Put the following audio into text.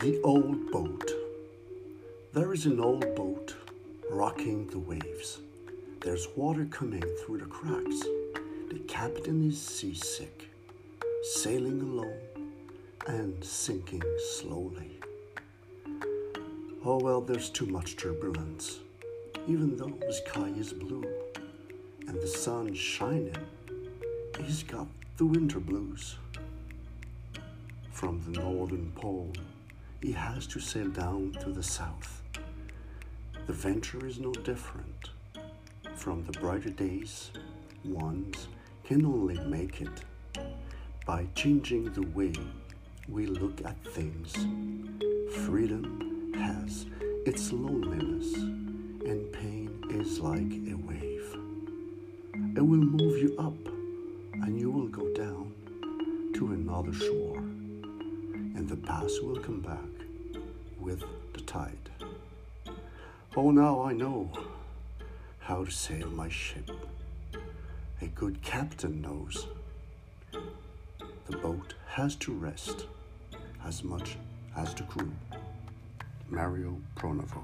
The old boat. There is an old boat rocking the waves. There's water coming through the cracks. The captain is seasick, sailing alone and sinking slowly. Oh well, there's too much turbulence. Even though the sky is blue and the sun shining, he's got the winter blues. From the northern pole, he has to sail down to the south. The venture is no different. From the brighter days, ones can only make it by changing the way we look at things. Freedom has its loneliness, and pain is like a wave. It will move you up, and you will go down to another shore, and the past will come back with the tide. Oh, now I know how to sail my ship. A good captain knows. The boat has to rest as much as the crew. Mario Pronovo.